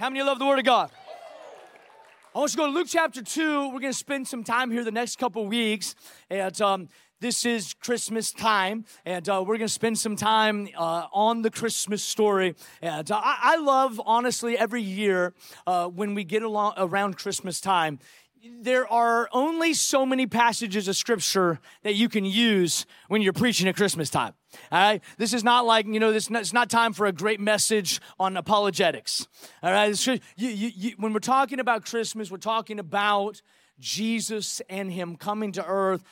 How many love the Word of God? I want you to go to Luke chapter 2. We're going to spend some time here the next couple weeks. And um, this is Christmas time. And uh, we're going to spend some time uh, on the Christmas story. And uh, I, I, love, honestly, every year uh, when we get along around Christmas time, there are only so many passages of scripture that you can use when you're preaching at Christmas time. All right, this is not like you know, this it's not time for a great message on apologetics. All right, you, you, you, when we're talking about Christmas, we're talking about Jesus and Him coming to earth.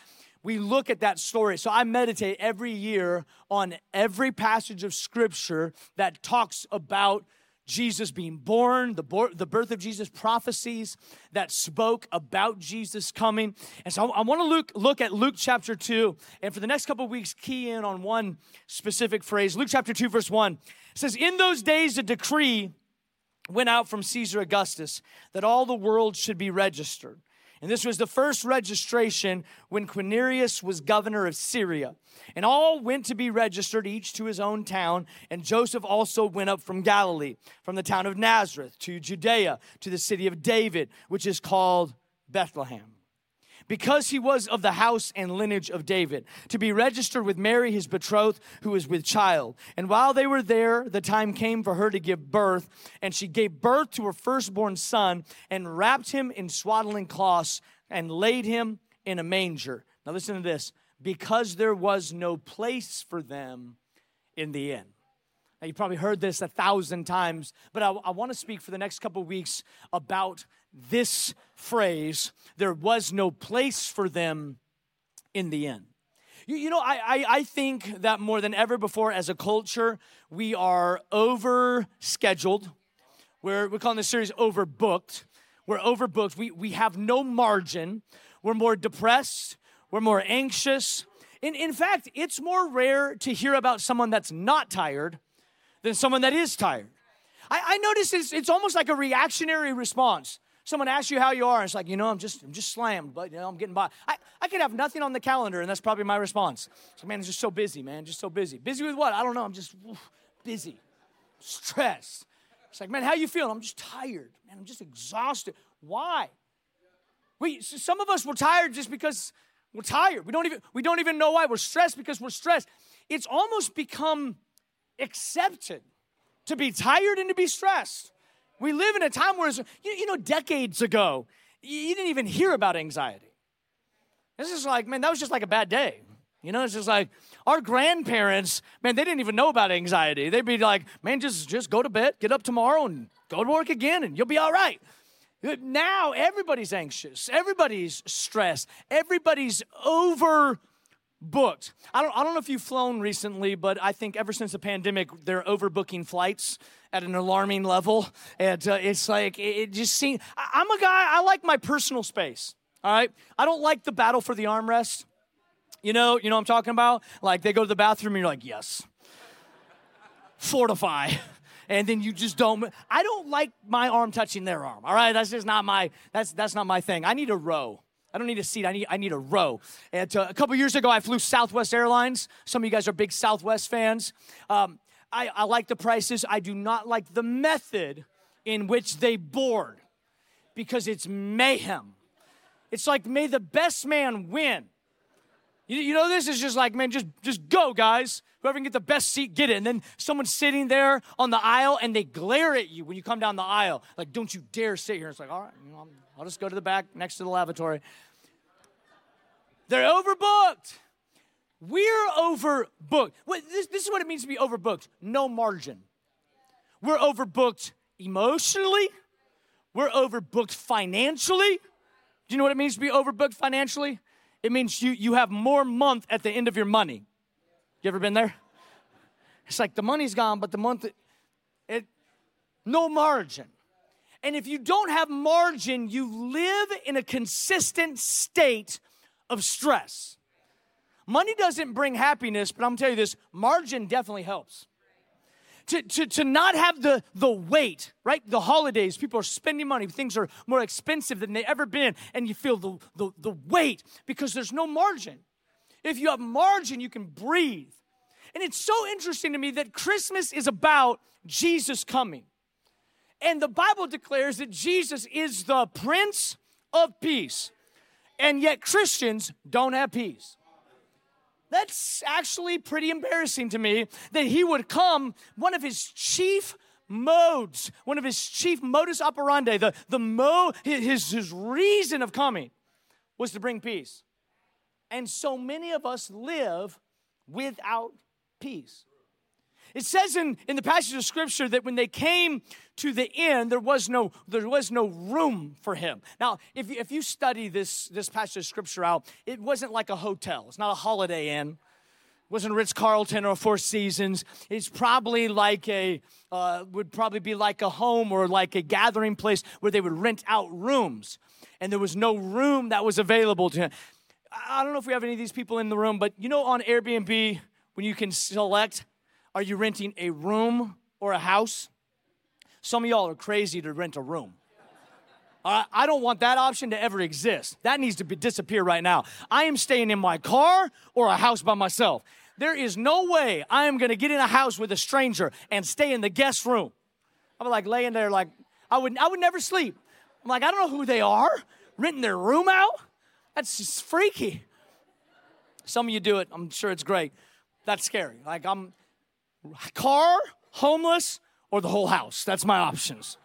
We look at that story. So I meditate every year on every passage of scripture that talks about Jesus being born, the, bo- the birth of Jesus, prophecies that spoke about Jesus coming. And so I, I want to look, look at Luke chapter 2. And for the next couple weeks, key in on one specific phrase. Luke chapter 2, verse 1 says, In those days, a decree went out from Caesar Augustus that all the world should be registered. And this was the first registration when Quirinius was governor of Syria. And all went to be registered, each to his own town. And Joseph also went up from Galilee, from the town of Nazareth to Judea, to the city of David, which is called Bethlehem because he was of the house and lineage of David, to be registered with Mary, his betrothed, who was with child. And while they were there, the time came for her to give birth, and she gave birth to her firstborn son, and wrapped him in swaddling cloths, and laid him in a manger. Now, listen to this because there was no place for them in the inn. Now, you've probably heard this a thousand times, but I, I want to speak for the next couple weeks about this phrase there was no place for them in the end. You, you know, I, I, I think that more than ever before as a culture, we are over scheduled. We're, we're calling this series overbooked. We're overbooked. We, we have no margin. We're more depressed. We're more anxious. In, in fact, it's more rare to hear about someone that's not tired than someone that is tired. I, I notice it's, it's almost like a reactionary response. Someone asks you how you are, and it's like, you know, I'm just, I'm just slammed, but you know, I'm getting by. I, I could have nothing on the calendar, and that's probably my response. So, man, it's just so busy, man, just so busy. Busy with what? I don't know. I'm just oof, busy, stressed. It's like, man, how you feeling? I'm just tired, man. I'm just exhausted. Why? We, some of us were tired just because we're tired. We don't even, we don't even know why. We're stressed because we're stressed. It's almost become accepted to be tired and to be stressed. We live in a time where, you, know, decades ago, you didn't even hear about anxiety. This is like, man, that was just like a bad day. You know, it's just like our grandparents, man, they didn't even know about anxiety. They'd be like, man, just, just go to bed, get up tomorrow, and go to work again, and you'll be all right. Now everybody's anxious, everybody's stressed, everybody's over booked. I don't, I don't know if you've flown recently, but I think ever since the pandemic, they're overbooking flights at an alarming level. And uh, it's like, it, it just seems, I'm a guy, I like my personal space. All right. I don't like the battle for the armrest. You know, you know what I'm talking about? Like they go to the bathroom and you're like, yes. Fortify. And then you just don't I don't like my arm touching their arm. All right? That's just not my that's that's not my thing. I need a row. I don't need a seat. I need, I need a row. And uh, a couple years ago, I flew Southwest Airlines. Some of you guys are big Southwest fans. Um, I, I like the prices. I do not like the method in which they board because it's mayhem. It's like, may the best man win. You, you know, this is just like, man, just, just go, guys. Whoever can get the best seat, get it. And then someone's sitting there on the aisle and they glare at you when you come down the aisle. Like, don't you dare sit here. It's like, all right, you know, I'll just go to the back next to the lavatory. They're overbooked. We're overbooked. This, this is what it means to be overbooked no margin. We're overbooked emotionally, we're overbooked financially. Do you know what it means to be overbooked financially? It means you, you have more month at the end of your money. You ever been there? It's like the money's gone, but the month, it, no margin. And if you don't have margin, you live in a consistent state of stress. Money doesn't bring happiness, but I'm gonna tell you this margin definitely helps. To, to, to not have the, the weight, right? The holidays, people are spending money, things are more expensive than they ever been, and you feel the, the, the weight because there's no margin. If you have margin, you can breathe. And it's so interesting to me that Christmas is about Jesus coming. And the Bible declares that Jesus is the Prince of Peace. And yet Christians don't have peace. That's actually pretty embarrassing to me that he would come, one of his chief modes, one of his chief modus operandi, the, the mo, his, his reason of coming was to bring peace. And so many of us live without peace. It says in, in the passage of scripture that when they came to the inn, there was no, there was no room for him. Now, if you, if you study this, this passage of scripture out, it wasn't like a hotel. It's not a holiday inn. It wasn't Ritz Carlton or Four Seasons. It's probably like a, uh, would probably be like a home or like a gathering place where they would rent out rooms. And there was no room that was available to him. I don't know if we have any of these people in the room, but you know on Airbnb, when you can select, are you renting a room or a house? Some of y'all are crazy to rent a room. I don't want that option to ever exist. That needs to be, disappear right now. I am staying in my car or a house by myself. There is no way I am going to get in a house with a stranger and stay in the guest room. I'm like laying there, like I would, I would never sleep. I'm like, I don't know who they are, renting their room out. That's just freaky. Some of you do it. I'm sure it's great. That's scary. Like I'm car, homeless, or the whole house. That's my options.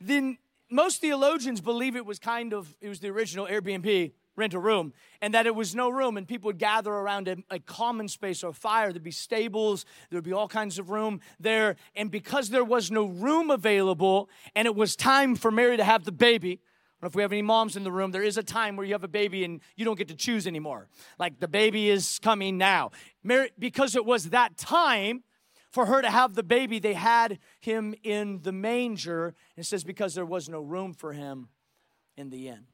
Then most theologians believe it was kind of it was the original Airbnb rent a room and that it was no room and people would gather around a, a, common space or fire there'd be stables there'd be all kinds of room there and because there was no room available and it was time for mary to have the baby if we have any moms in the room, there is a time where you have a baby and you don't get to choose anymore. Like the baby is coming now. Mary, because it was that time for her to have the baby, they had him in the manger. It says, because there was no room for him in the inn.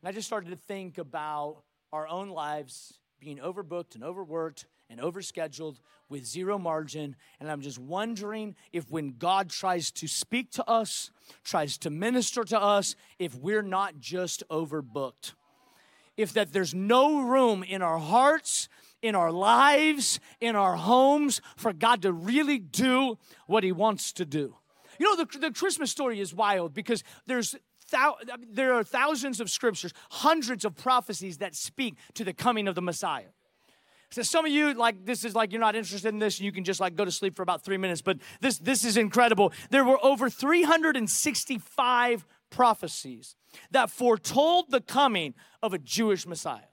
And I just started to think about our own lives being overbooked and overworked and overscheduled with zero margin. And I'm just wondering if when God tries to speak to us, tries to minister to us, if we're not just overbooked. If that there's no room in our hearts, in our lives, in our homes for God to really do what He wants to do. You know, the, the Christmas story is wild because there's there are thousands of scriptures, hundreds of prophecies that speak to the coming of the Messiah. So some of you like this is like you're not interested in this and you can just like go to sleep for about 3 minutes but this this is incredible. There were over 365 prophecies that foretold the coming of a Jewish Messiah.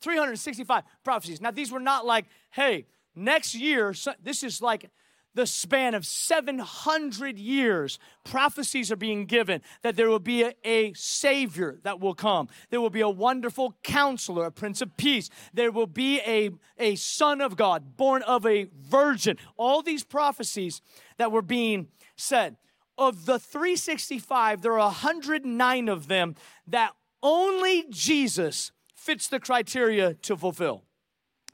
365 prophecies. Now these were not like hey, next year this is like the span of 700 years, prophecies are being given that there will be a, a, Savior that will come. There will be a wonderful counselor, a Prince of Peace. There will be a, a Son of God, born of a virgin. All these prophecies that were being said. Of the 365, there are 109 of them that only Jesus fits the criteria to fulfill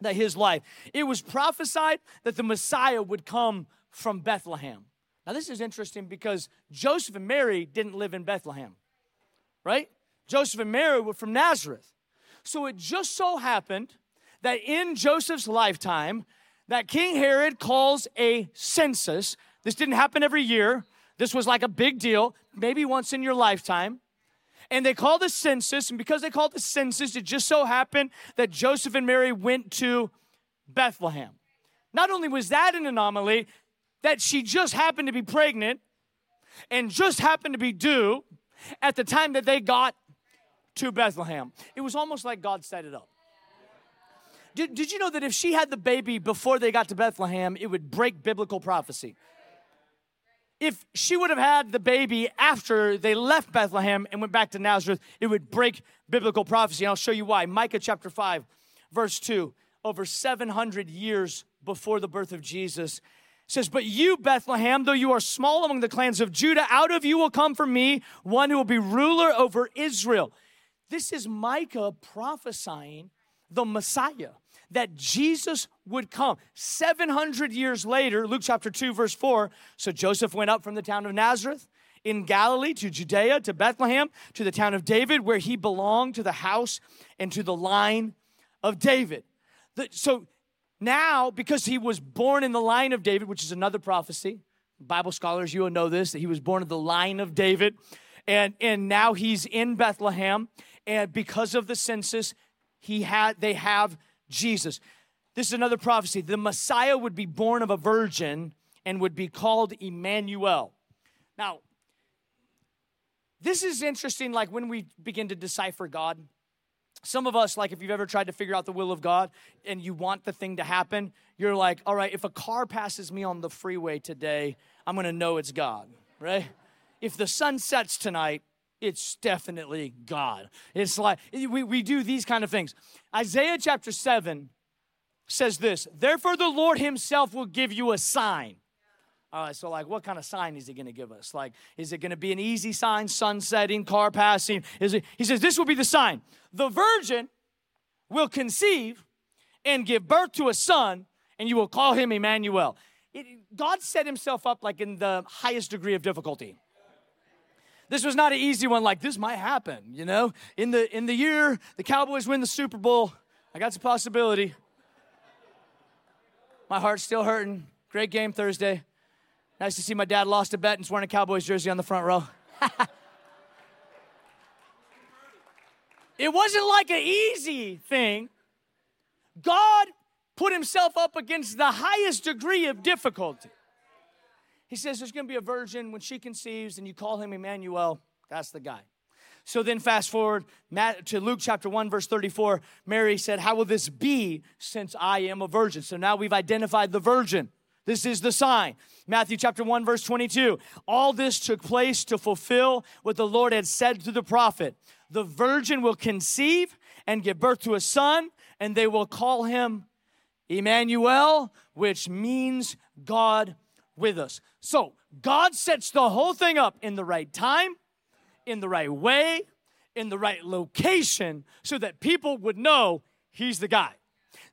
that his life. It was prophesied that the Messiah would come from Bethlehem. Now, this is interesting because Joseph and Mary didn't live in Bethlehem, right? Joseph and Mary were from Nazareth. So it just so happened that in Joseph's lifetime, that King Herod calls a census. This didn't happen every year. This was like a big deal, maybe once in your lifetime and they called the census. And because they called the census, it just so happened that Joseph and Mary went to Bethlehem. Not only was that an anomaly, that she just happened to be pregnant and just happened to be due at the time that they got to Bethlehem. It was almost like God set it up. Did, did you know that if she had the baby before they got to Bethlehem, it would break biblical prophecy? If she would have had the baby after they left Bethlehem and went back to Nazareth, it would break biblical prophecy. And I'll show you why. Micah chapter 5, verse 2, over 700 years before the birth of Jesus, says, But you, Bethlehem, though you are small among the clans of Judah, out of you will come for me one who will be ruler over Israel. This is Micah prophesying the Messiah that Jesus would come. 700 years later, Luke chapter 2, verse 4. So Joseph went up from the town of Nazareth in Galilee to Judea to Bethlehem to the town of David, where he belonged to the house and to the line of David. so now, because he was born in the line of David, which is another prophecy, Bible scholars, you will know this, that he was born of the line of David. And, and now he's in Bethlehem. And because of the census, he had they have Jesus. This is another prophecy. The Messiah would be born of a virgin and would be called Emmanuel. Now, this is interesting, like when we begin to decipher God. Some of us, like if you've ever tried to figure out the will of God and you want the thing to happen, you're like, all right, if a car passes me on the freeway today, I'm gonna know it's God, right? If the sun sets tonight, it's definitely God. It's like we, we do these kind of things. Isaiah chapter 7 says this Therefore, the Lord Himself will give you a sign. All right, so like, what kind of sign is he going to give us? Like, is it going to be an easy sign, sun setting, car passing? Is it? He says, this will be the sign. The virgin will conceive and give birth to a son, and you will call him Emmanuel. It, God set himself up like in the highest degree of difficulty. This was not an easy one. Like this might happen, you know. In the in the year the Cowboys win the Super Bowl, I got some possibility. My heart's still hurting. Great game Thursday. Nice to see my dad lost a bet and is wearing a Cowboys jersey on the front row. it wasn't like an easy thing. God put himself up against the highest degree of difficulty. He says there's going to be a virgin when she conceives and you call him Emmanuel. That's the guy. So then, fast forward to Luke chapter 1, verse 34. Mary said, How will this be since I am a virgin? So now we've identified the virgin. This is the sign. Matthew chapter 1 verse 22. All this took place to fulfill what the Lord had said to the prophet. The virgin will conceive and give birth to a son and they will call him Emmanuel, which means God with us. So, God sets the whole thing up in the right time, in the right way, in the right location so that people would know he's the guy.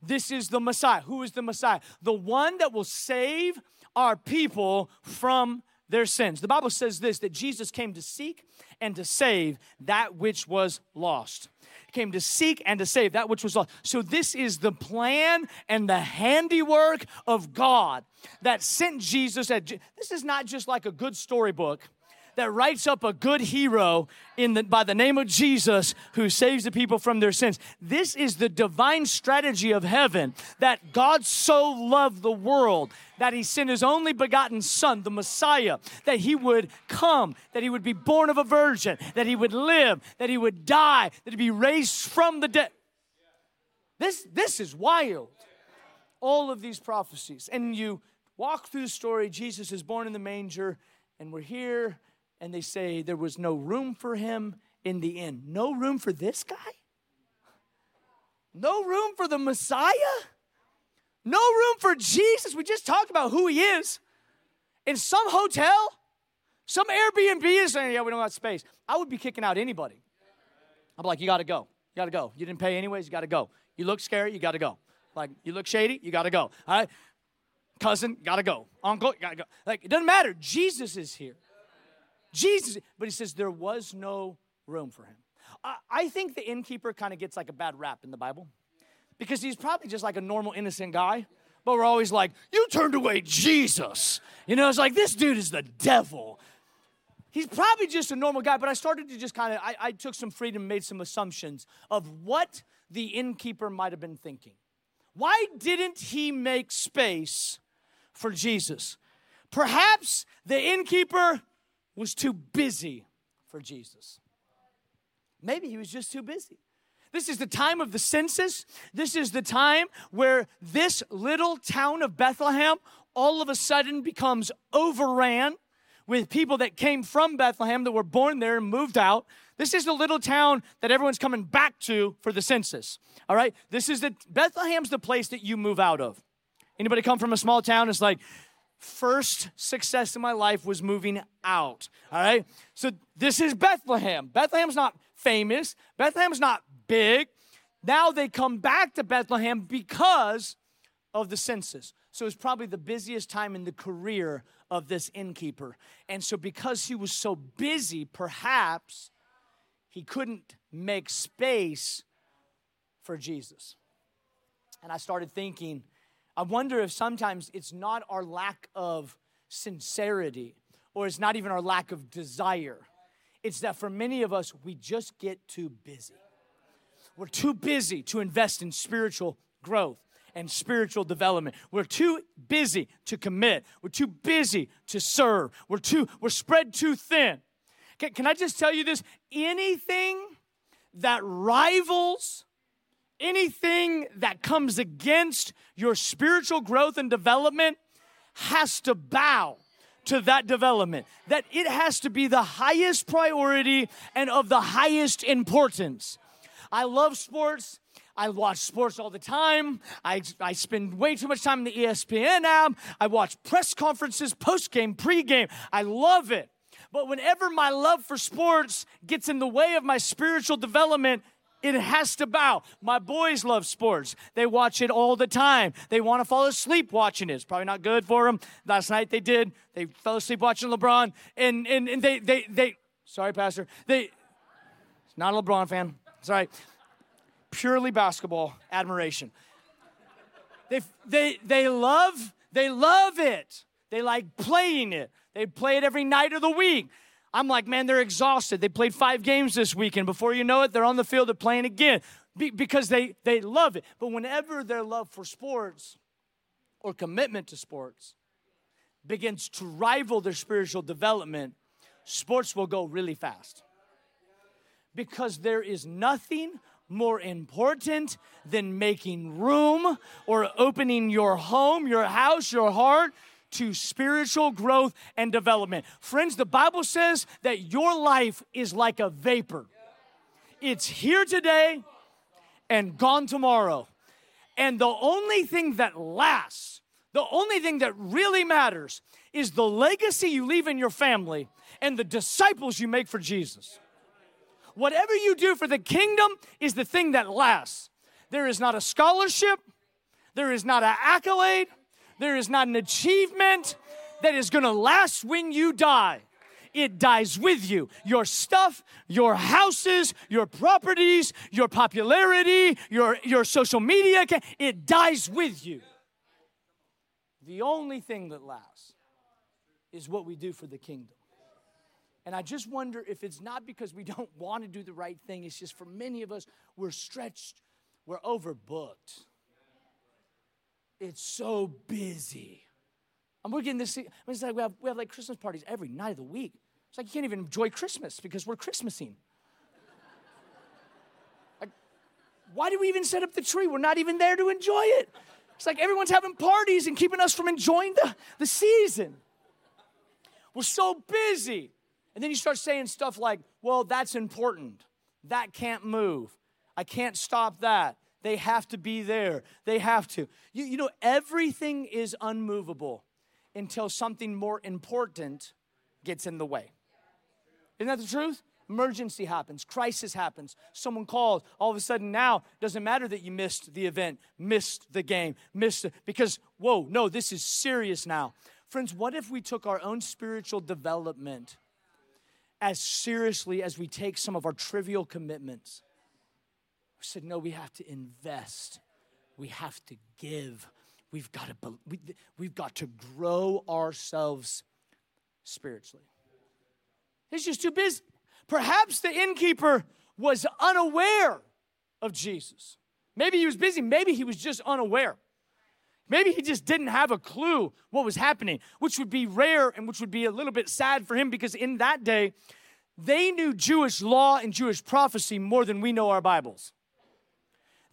This is the Messiah. Who is the Messiah? The one that will save our people from their sins. The Bible says this that Jesus came to seek and to save that which was lost. Came to seek and to save that which was lost. So, this is the plan and the handiwork of God that sent Jesus. At, this is not just like a good storybook that writes up a good hero in the, by the name of Jesus who saves the people from their sins. This is the divine strategy of heaven that God so loved the world that he sent his only begotten son, the Messiah, that he would come, that he would be born of a virgin, that he would live, that he would die, that he'd be raised from the dead. This, this is wild. All of these prophecies. And you walk through the story, Jesus is born in the manger, and we're here and they say there was no room for him in the inn. No room for this guy? No room for the Messiah? No room for Jesus? We just talked about who he is. In some hotel, some Airbnb is saying, yeah, we don't have space. I would be kicking out anybody. I'm like, you gotta go. You gotta go. You didn't pay anyways, you gotta go. You look scary, you gotta go. Like, you look shady, you gotta go. All right? Cousin, gotta go. Uncle, gotta go. Like, it doesn't matter. Jesus is here. Jesus, but he says there was no room for him. I, I think the innkeeper kind of gets like a bad rap in the Bible because he's probably just like a normal, innocent guy. But we're always like, you turned away Jesus. You know, it's like, this dude is the devil. He's probably just a normal guy, but I started to just kind of, I, I took some freedom, made some assumptions of what the innkeeper might have been thinking. Why didn't he make space for Jesus? Perhaps the innkeeper was too busy for Jesus. Maybe he was just too busy. This is the time of the census. This is the time where this little town of Bethlehem all of a sudden becomes overran with people that came from Bethlehem that were born there and moved out. This is the little town that everyone's coming back to for the census. All right? This is the Bethlehem's the place that you move out of. Anybody come from a small town? It's like, first success in my life was moving out. All right? So this is Bethlehem. Bethlehem's not famous, Bethlehem's not big. Now they come back to Bethlehem because of the census. So it's probably the busiest time in the career of this innkeeper. And so, because he was so busy, perhaps he couldn't make space for Jesus. And I started thinking, I wonder if sometimes it's not our lack of sincerity or it's not even our lack of desire. It's that for many of us, we just get too busy. We're too busy to invest in spiritual growth and spiritual development. We're too busy to commit. We're too busy to serve. We're too we're spread too thin. Can, can I just tell you this? Anything that rivals anything that comes against your spiritual growth and development has to bow to that development, that it has to be the highest priority and of the highest importance. I love sports. I watch sports all the time. I, I spend way too much time in the ESPN app. I watch press conferences, post game, pre game. I love it. But whenever my love for sports gets in the way of my spiritual development, it has to bow. My boys love sports. They watch it all the time. They want to fall asleep watching it. It's probably not good for them. Last night they did. They fell asleep watching LeBron. And, and, and they, they, they, sorry, Pastor. They, not a LeBron fan. Sorry. Purely basketball admiration. They, they, they love, they love it. They like playing it. They play it every night of the week. I'm like, man, they're exhausted. They played five games this weekend. Before you know it, they're on the field, they're playing again Be- because they, they love it. But whenever their love for sports or commitment to sports begins to rival their spiritual development, sports will go really fast. Because there is nothing more important than making room or opening your home, your house, your heart to spiritual growth and development. Friends, the Bible says that your life is like a vapor. It's here today and gone tomorrow. And the only thing that lasts, the only thing that really matters is the legacy you leave in your family and the disciples you make for Jesus. Whatever you do for the kingdom is the thing that lasts. There is not a scholarship, there is not an accolade, there is not an achievement that is going to last when you die. It dies with you. Your stuff, your houses, your properties, your popularity, your, your social media, it dies with you. The only thing that lasts is what we do for the kingdom. And I just wonder if it's not because we don't want to do the right thing, it's just for many of us, we're stretched, we're overbooked. It's so busy. And we're getting this. It's like we have, we have like Christmas parties every night of the week. It's like you can't even enjoy Christmas because we're Christmasing. like, why do we even set up the tree? We're not even there to enjoy it. It's like everyone's having parties and keeping us from enjoying the, the season. We're so busy. And then you start saying stuff like, well, that's important. That can't move. I can't stop that. They have to be there. They have to. You, you know, everything is unmovable until something more important gets in the way. Isn't that the truth? Emergency happens, crisis happens, someone calls. All of a sudden, now doesn't matter that you missed the event, missed the game, missed it, because, whoa, no, this is serious now. Friends, what if we took our own spiritual development as seriously as we take some of our trivial commitments? We said, no, we have to invest. We have to give. We've got to, we, we've got to grow ourselves spiritually. He's just too busy. Perhaps the innkeeper was unaware of Jesus. Maybe he was busy. Maybe he was just unaware. Maybe he just didn't have a clue what was happening, which would be rare and which would be a little bit sad for him because in that day, they knew Jewish law and Jewish prophecy more than we know our Bibles.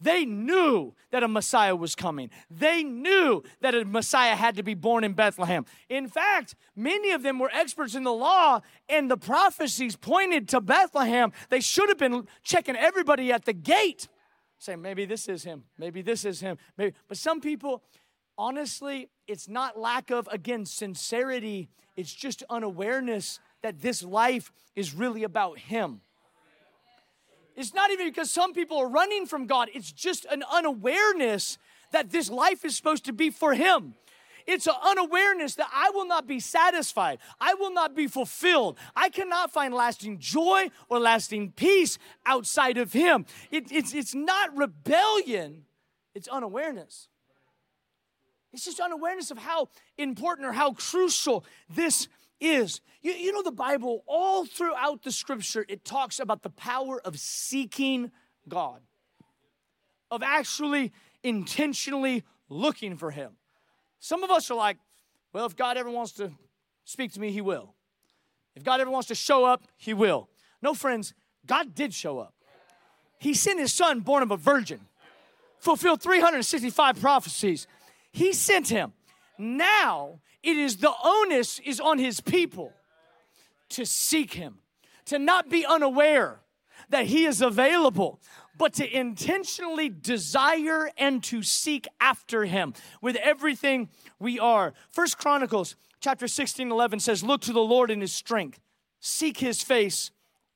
They knew that a Messiah was coming. They knew that a Messiah had to be born in Bethlehem. In fact, many of them were experts in the law, and the prophecies pointed to Bethlehem. They should have been checking everybody at the gate, saying, maybe this is him, maybe this is him. Maybe. But some people, honestly, it's not lack of, again, sincerity, it's just unawareness that this life is really about him. It's not even because some people are running from God, it's just an unawareness that this life is supposed to be for Him. It's an unawareness that I will not be satisfied. I will not be fulfilled. I cannot find lasting joy or lasting peace outside of Him. It, it's, it's not rebellion, it's unawareness. It's just unawareness of how important or how crucial this is. You, you know, the Bible, all throughout the scripture, it talks about the power of seeking God, of actually intentionally looking for Him. Some of us are like, well, if God ever wants to speak to me, He will. If God ever wants to show up, He will. No, friends, God did show up. He sent His Son, born of a virgin, fulfilled 365 prophecies. He sent Him. Now it is the onus is on His people to seek Him, to not be unaware that He is available, but to intentionally desire and to seek after him with everything we are. First Chronicles chapter 16 11 says, Look to the Lord in his strength, seek his face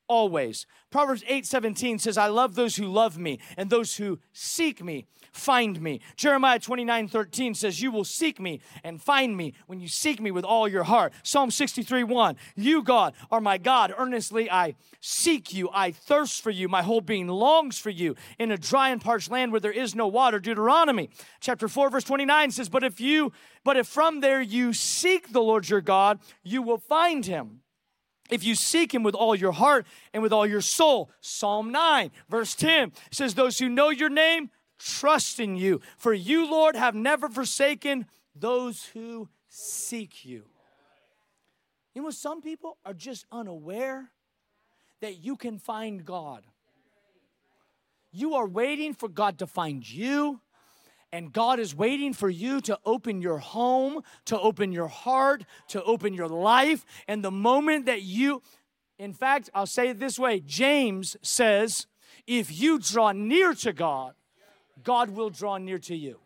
always. Proverbs 8 17 says, I love those who love me, and those who seek me find me. Jeremiah 29 13 says, You will seek me and find me when you seek me with all your heart. Psalm 63 1, You, God, are my God. Earnestly I seek you. I thirst for you. My whole being longs for you in a dry and parched land where there is no water. Deuteronomy chapter 4, verse 29 says, But if you, but if from there you seek the Lord your God, you will find him if you seek him with all your heart and with all your soul. Psalm 9, verse 10 says, Those who know your name trust in you. For you, Lord, have never forsaken those who seek you. You know, some people are just unaware that you can find God. You are waiting for God to find you. And God is waiting for you to open your home, to open your heart, to open your life. And the moment that you, in fact, I'll say it this way James says, if you draw near to God, God will draw near to you.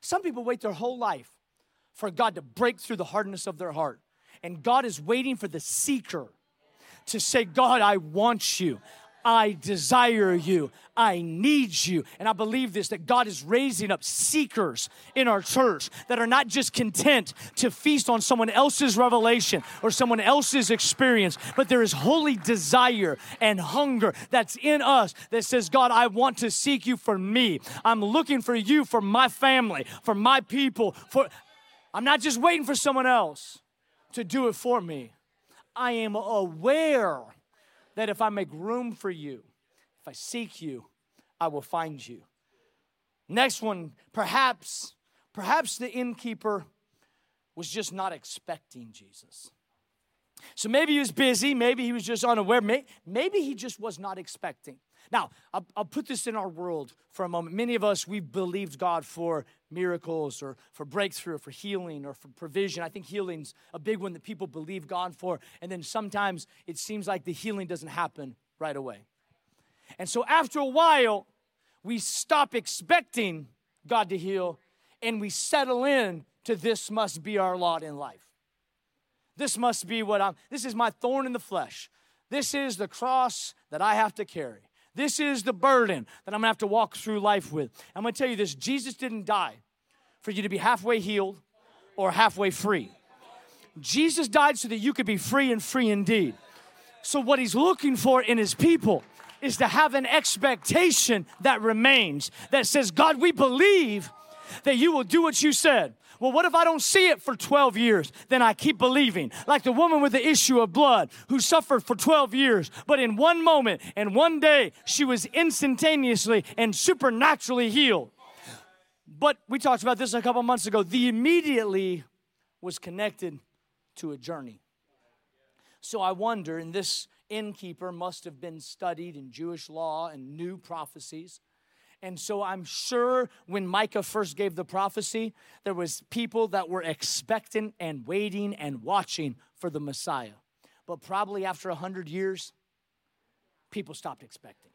Some people wait their whole life for God to break through the hardness of their heart. And God is waiting for the seeker to say, God, I want you. I desire you. I need you. And I believe this that God is raising up seekers in our church that are not just content to feast on someone else's revelation or someone else's experience, but there is holy desire and hunger that's in us that says, God, I want to seek you for me. I'm looking for you for my family, for my people, for I'm not just waiting for someone else to do it for me. I am aware that if I make room for you, if I seek you, I will find you. Next one, perhaps, perhaps the innkeeper was just not expecting Jesus. So maybe he was busy, maybe he was just unaware, maybe he just was not expecting. Now, I'll, I'll, put this in our world for a moment. Many of us, we've believed God for miracles or for breakthrough or for healing or for provision. I think healing's a big one that people believe God for. And then sometimes it seems like the healing doesn't happen right away. And so after a while, we stop expecting God to heal and we settle in to this must be our lot in life. This must be what I'm, this is my thorn in the flesh. This is the cross that I have to carry. This is the burden that I'm gonna have to walk through life with. I'm gonna tell you this Jesus didn't die for you to be halfway healed or halfway free. Jesus died so that you could be free and free indeed. So, what he's looking for in his people is to have an expectation that remains that says, God, we believe that you will do what you said. Well, what if I don't see it for 12 years? Then I keep believing. Like the woman with the issue of blood who suffered for 12 years, but in one moment and one day, she was instantaneously and supernaturally healed. But we talked about this a couple months ago. The immediately was connected to a journey. So I wonder, and this innkeeper must have been studied in Jewish law and knew prophecies. And so I'm sure when Micah first gave the prophecy, there was people that were expectant and waiting and watching for the Messiah. But probably after a hundred years, people stopped expecting.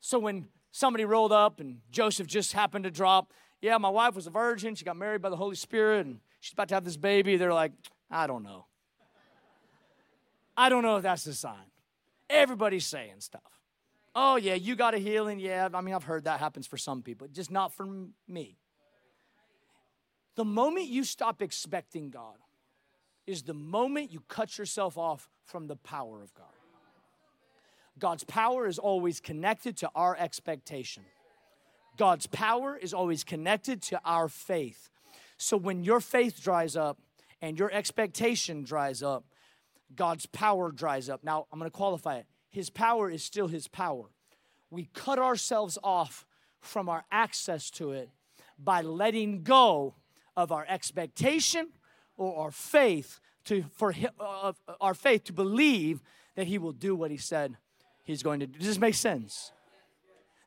So when somebody rolled up and Joseph just happened to drop, yeah, my wife was a virgin, she got married by the Holy Spirit, and she's about to have this baby, they're like, I don't know. I don't know if that's the sign. Everybody's saying stuff. Oh, yeah, you got a healing. Yeah, I mean, I've heard that happens for some people, just not for me. The moment you stop expecting God is the moment you cut yourself off from the power of God. God's power is always connected to our expectation. God's power is always connected to our faith. So when your faith dries up and your expectation dries up, God's power dries up. Now, I'm going to qualify it. His power is still His power. We cut ourselves off from our access to it by letting go of our expectation or our faith to for uh, our faith to believe that He will do what He said He's going to do. Does this make sense?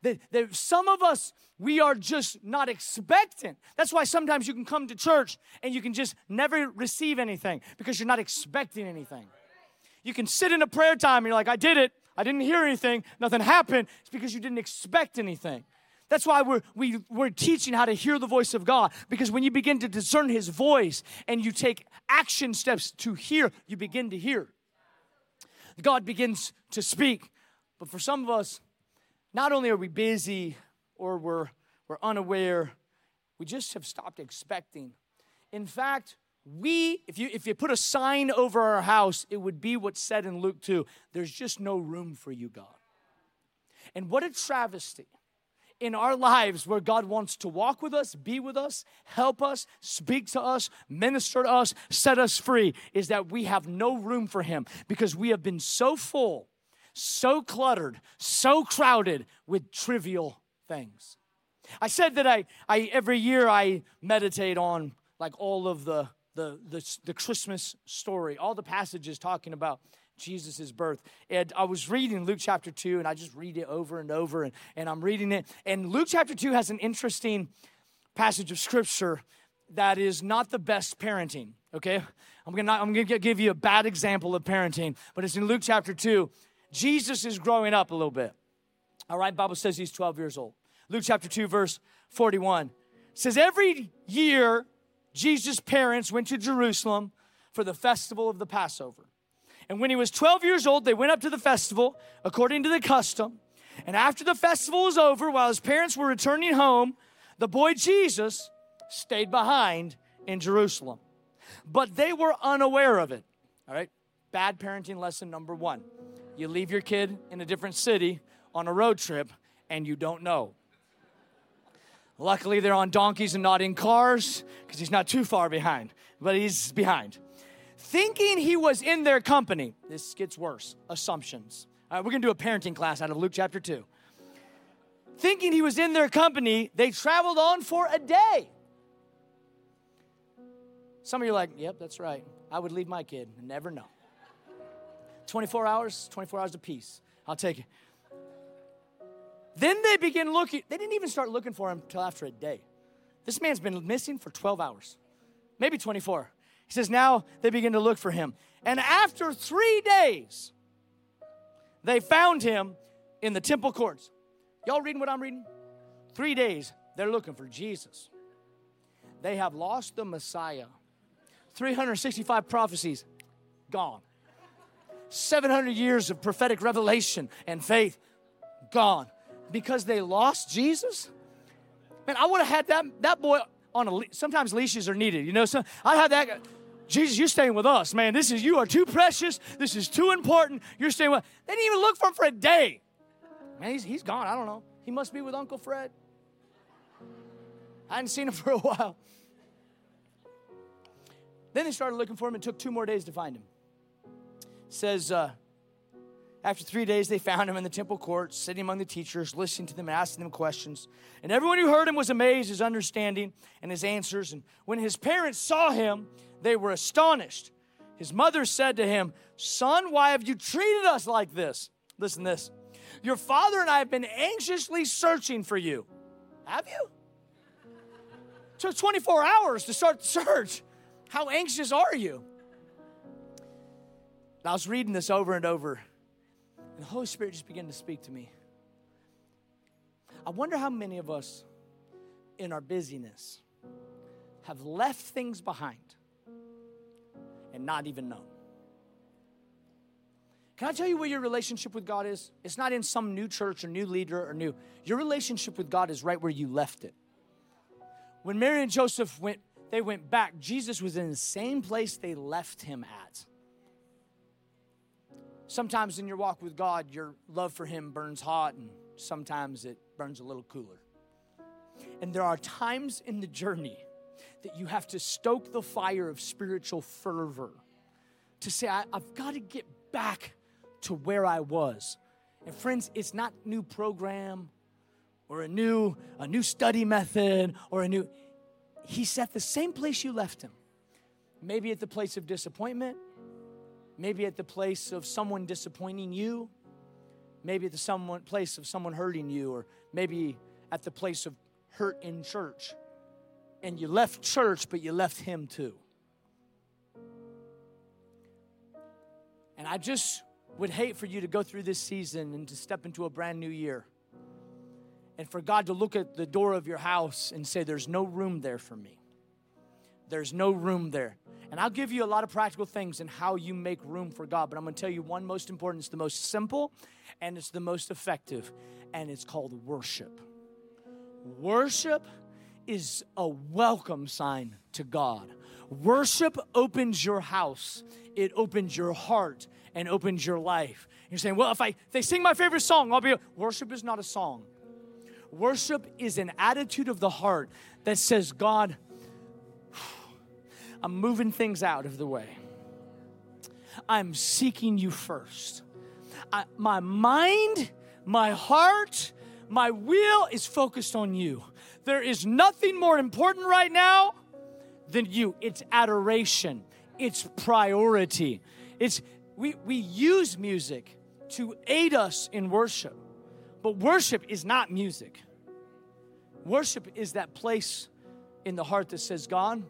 That, that some of us, we are just not expectant. That's why sometimes you can come to church and you can just never receive anything because you're not expecting anything. You can sit in a prayer time and you're like, I did it. I didn't hear anything. Nothing happened. It's because you didn't expect anything. That's why we're, we, we're teaching how to hear the voice of God. Because when you begin to discern His voice and you take action steps to hear, you begin to hear. God begins to speak. But for some of us, not only are we busy or we're, we're unaware, we just have stopped expecting. In fact, we, if you, if you put a sign over our house, it would be what's said in Luke 2 there's just no room for you, God. And what a travesty in our lives where God wants to walk with us, be with us, help us, speak to us, minister to us, set us free is that we have no room for Him because we have been so full, so cluttered, so crowded with trivial things. I said that I, I every year I meditate on like all of the the, the, the Christmas story, all the passages talking about Jesus' birth. And I was reading Luke chapter 2, and I just read it over and over, and, and I'm reading it. And Luke chapter 2 has an interesting passage of scripture that is not the best parenting, okay? I'm gonna, I'm gonna give you a bad example of parenting, but it's in Luke chapter 2. Jesus is growing up a little bit. All right, Bible says he's 12 years old. Luke chapter 2, verse 41 says, Every year Jesus' parents went to Jerusalem for the festival of the Passover. And when he was 12 years old, they went up to the festival according to the custom. And after the festival was over, while his parents were returning home, the boy Jesus stayed behind in Jerusalem. But they were unaware of it. All right? Bad parenting lesson number one. You leave your kid in a different city on a road trip and you don't know. Luckily, they're on donkeys and not in cars because he's not too far behind, but he's behind. Thinking he was in their company, this gets worse. Assumptions. All right, we're going to do a parenting class out of Luke chapter 2. Thinking he was in their company, they traveled on for a day. Some of you are like, yep, that's right. I would leave my kid never know. 24 hours, 24 hours peace. I'll take it. Then they begin looking. They didn't even start looking for him until after a day. This man's been missing for 12 hours, maybe 24. He says, now they begin to look for him. And after three days, they found him in the temple courts. Y'all reading what I'm reading? Three days, they're looking for Jesus. They have lost the Messiah. 365 prophecies, gone. 700 years of prophetic revelation and faith, gone because they lost Jesus? Man, I would have had that, that boy on a sometimes leashes are needed. You know, so I had that. Jesus, you're staying with us, man. This is you are too precious. This is too important. You're staying with. They didn't even look for him for a day. Man, he's, he's gone. I don't know. He must be with Uncle Fred. I hadn't seen him for a while. Then they started looking for him. It took two more days to find him. Says, uh, after three days, they found him in the temple courts, sitting among the teachers, listening to them, and asking them questions. And everyone who heard him was amazed at his understanding and his answers. And when his parents saw him, they were astonished. His mother said to him, Son, why have you treated us like this? Listen this. Your father and I have been anxiously searching for you. Have you? It took 24 hours to start the search. How anxious are you? I was reading this over and over the Holy Spirit just began to speak to me. I wonder how many of us in our busyness have left things behind and not even known. Can I tell you where your relationship with God is? It's not in some new church or new leader or new. Your relationship with God is right where you left it. When Mary and Joseph went, they went back, Jesus was in the same place they left him at. Sometimes in your walk with God, your love for Him burns hot, and sometimes it burns a little cooler. And there are times in the journey that you have to stoke the fire of spiritual fervor to say, I, have got to get back to where I was. And friends, it's not new program or a new a new study method or a new he's at the same place you left him. Maybe at the place of disappointment, maybe at the place of someone disappointing you, maybe at the someone place of someone hurting you or maybe at the place of hurt in church. And you left church, but you left him too. And I just would hate for you to go through this season and to step into a brand new year. And for God to look at the door of your house and say, There's no room there for me. There's no room there. And I'll give you a lot of practical things in how you make room for God, but I'm gonna tell you one most important, it's the most simple and it's the most effective, and it's called worship. Worship is a welcome sign to God. Worship opens your house, it opens your heart, and opens your life. You're saying, well, if I if they sing my favorite song, I'll be worship is not a song. Worship is an attitude of the heart that says, God, I'm moving things out of the way. I'm seeking you first. I, my mind, my heart, my will is focused on you. There is nothing more important right now than you. It's adoration, it's priority. It's we, we use music to aid us in worship, but worship is not music. Worship is that place in the heart that says, God,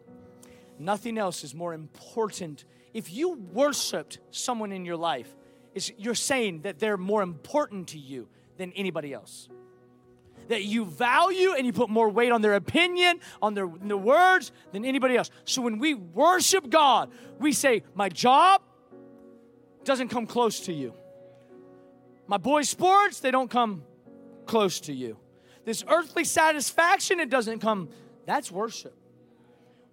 nothing else is more important. If you worshiped someone in your life, you're saying that they're more important to you than anybody else that you value and you put more weight on their opinion, on their, their words than anybody else. So when we worship God, we say, My job doesn't come close to you. My boys' sports, they don't come close to you. This earthly satisfaction, it doesn't come. That's worship.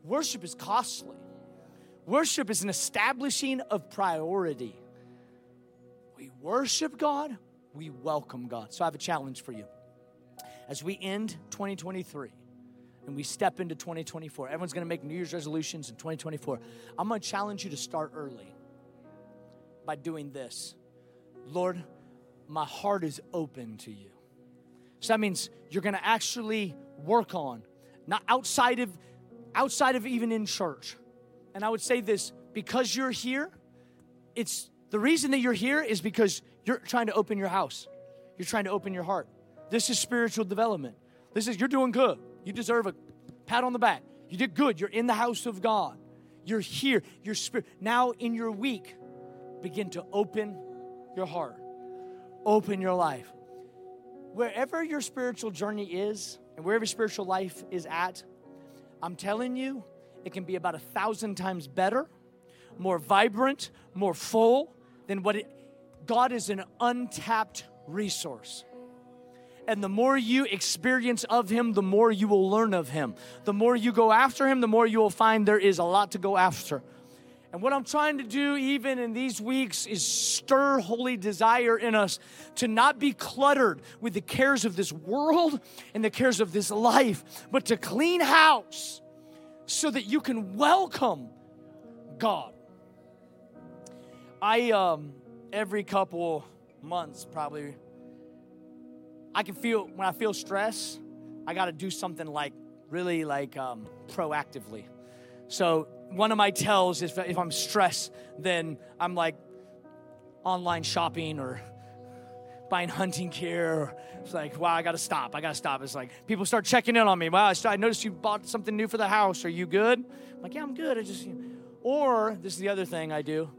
Worship is costly. Worship is an establishing of priority. We worship God, we welcome God. So I have a challenge for you as we end 2023 and we step into 2024, everyone's gonna make New Year's resolutions in 2024. I'm gonna challenge you to start early by doing this Lord, my heart is open to you. So that means you're gonna actually work on, not outside of outside of even in church. And I would say this because you're here, it's the reason that you're here is because you're trying to open your house. You're trying to open your heart. This is spiritual development. This is, you're doing good. You deserve a pat on the back. You did good. You're in the house of God. You're here. Your spirit. Now in your week, begin to open your heart, open your life. Wherever your spiritual journey is and wherever spiritual life is at, I'm telling you, it can be about a thousand times better, more vibrant, more full than what it. God is an untapped resource. And the more you experience of Him, the more you will learn of Him. The more you go after Him, the more you will find there is a lot to go after. And what I'm trying to do, even in these weeks, is stir holy desire in us to not be cluttered with the cares of this world and the cares of this life, but to clean house so that you can welcome God. I, um, every couple months, probably I can feel when I feel stress, I got to do something like really like um, proactively. So one of my tells is if I'm stressed, then I'm like online shopping or buying hunting gear. It's like, wow, I got to stop. I got to stop. It's like people start checking in on me. Wow, I noticed you bought something new for the house. Are you good? I'm like, yeah, I'm good. I just, or this is the other thing I do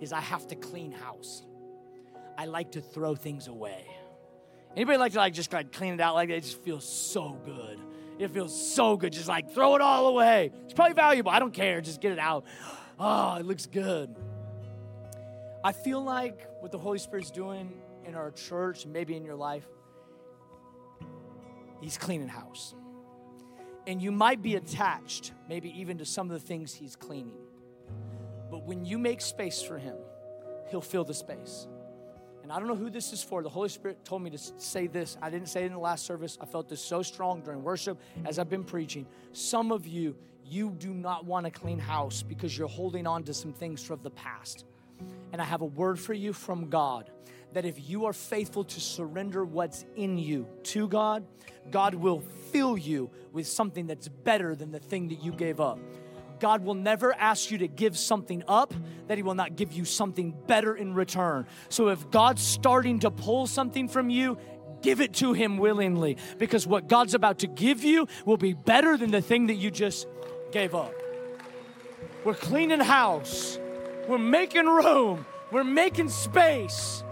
is I have to clean house. I like to throw things away. Anybody like to like just like clean it out like? It just feels so good. It feels so good. Just like throw it all away. It's probably valuable. I don't care. Just get it out. Oh, it looks good. I feel like what the Holy Spirit's doing in our church, maybe in your life, He's cleaning house. And you might be attached, maybe even to some of the things He's cleaning. But when you make space for Him, He'll fill the space. And I don't know who this is for. The Holy Spirit told me to say this. I didn't say it in the last service. I felt this so strong during worship as I've been preaching. Some of you, you do not want a clean house because you're holding on to some things from the past. And I have a word for you from God that if you are faithful to surrender what's in you to God, God will fill you with something that's better than the thing that you gave up. God will never ask you to give something up that He will not give you something better in return. So if God's starting to pull something from you, give it to Him willingly because what God's about to give you will be better than the thing that you just gave up. We're cleaning house, we're making room, we're making space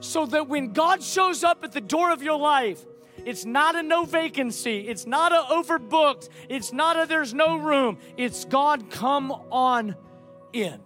so that when God shows up at the door of your life, it's not a no vacancy. It's not a overbooked. It's not a there's no room. It's God, come on in.